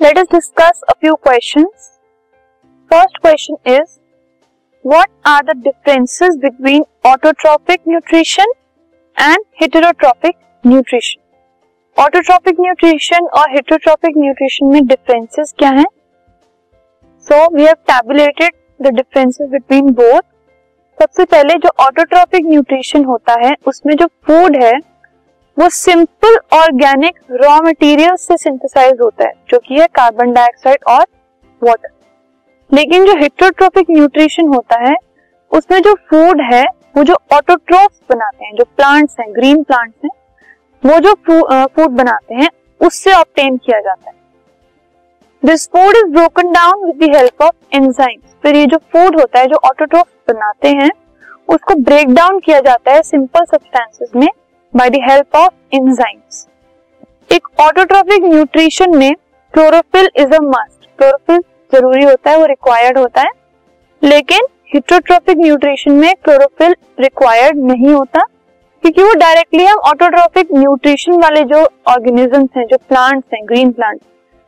Let is discuss a few question first question is what are the differences between autotrophic nutrition and heterotrophic nutrition autotrophic nutrition और heterotrophic nutrition में differences क्या है? So we have tabulated the differences between both सबसे पहले जो autotrophic nutrition होता है, उसमें जो फ़ूड है वो सिंपल ऑर्गेनिक रॉ मटेरियल से सिंथेसाइज होता है, जो कि है कार्बन डाइऑक्साइड और वाटर लेकिन जो हेट्रोट्रोपिक न्यूट्रिशन होता है, उसमें जो फ़ूड है, वो जो ऑटोट्रोफ्स बनाते हैं, जो प्लांट्स हैं ग्रीन प्लांट्स हैं, वो जो फ़ूड बनाते हैं, उससे ऑप्टेन किया जाता है. This food is broken down with the help of enzymes फिर ये जो फ़ूड होता है, जो ऑटोट्रोफ बनाते हैं, उसको ब्रेक डाउन किया जाता है सिंपल सब्सटेंसेस में by the help of enzymes एक ऑटोट्रोफिक न्यूट्रिशन में chlorophyll is a must chlorophyll ज़रूरी होता है, वो रिक्वायर्ड होता है, लेकिन हिट्रोट्रोफिक न्यूट्रिशन में क्लोरोफिल रिक्वायर्ड नहीं होता, क्योंकि वो डायरेक्टली हम ऑटोट्रोफिक न्यूट्रिशन वाले जो ऑर्गेनिजम्स हैं, जो प्लांट्स हैं ग्रीन प्लांट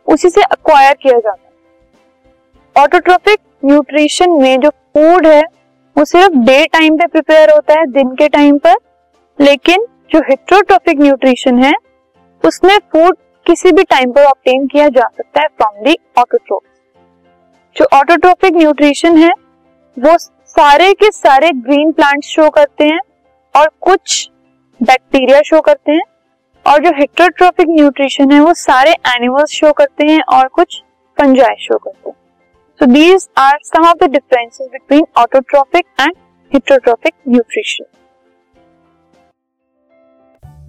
उसी से अक्वायर किया जाता है। ऑटोट्रोफिक न्यूट्रिशन में जो फ़ूड है, वो सिर्फ़ डे टाइम पे प्रिपेयर होता है, दिन के टाइम पर, लेकिन जो हिट्रोट्रोफिक न्यूट्रिशन है, उसमें फ़ूड किसी भी टाइम पर ऑप्टेन किया जा सकता है फ्रॉम दी ऑटोट्रोफ जो ऑटोट्रोफिक न्यूट्रिशन है, वो सारे के सारे ग्रीन प्लांट्स शो करते हैं और कुछ बैक्टीरिया शो करते हैं और जो हेट्रोट्रोफिक न्यूट्रिशन है, वो सारे एनिमल्स शो करते हैं और कुछ फंजाई शो करते हैं. So these are some of the differences between autotrophic and heterotrophic nutrition